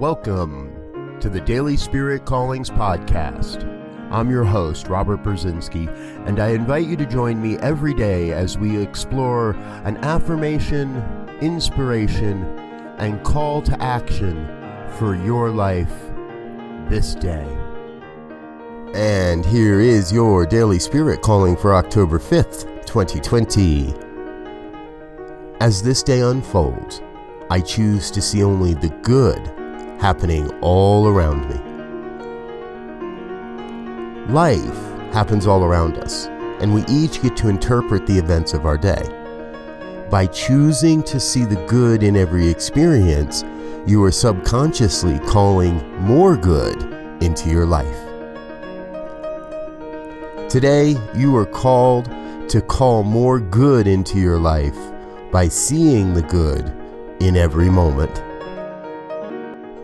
Welcome to the Daily Spirit Callings Podcast. I'm your host, Robert Brzezinski, and I invite you to join me every day as we explore an affirmation, inspiration, and call to action for your life this day. And here is your Daily Spirit Calling for October 5th, 2020. As this day unfolds, I choose to see only the good happening all around me. Life happens all around us, and we each get to interpret the events of our day. By choosing to see the good in every experience, you are subconsciously calling more good into your life. Today, you are called to call more good into your life by seeing the good in every moment.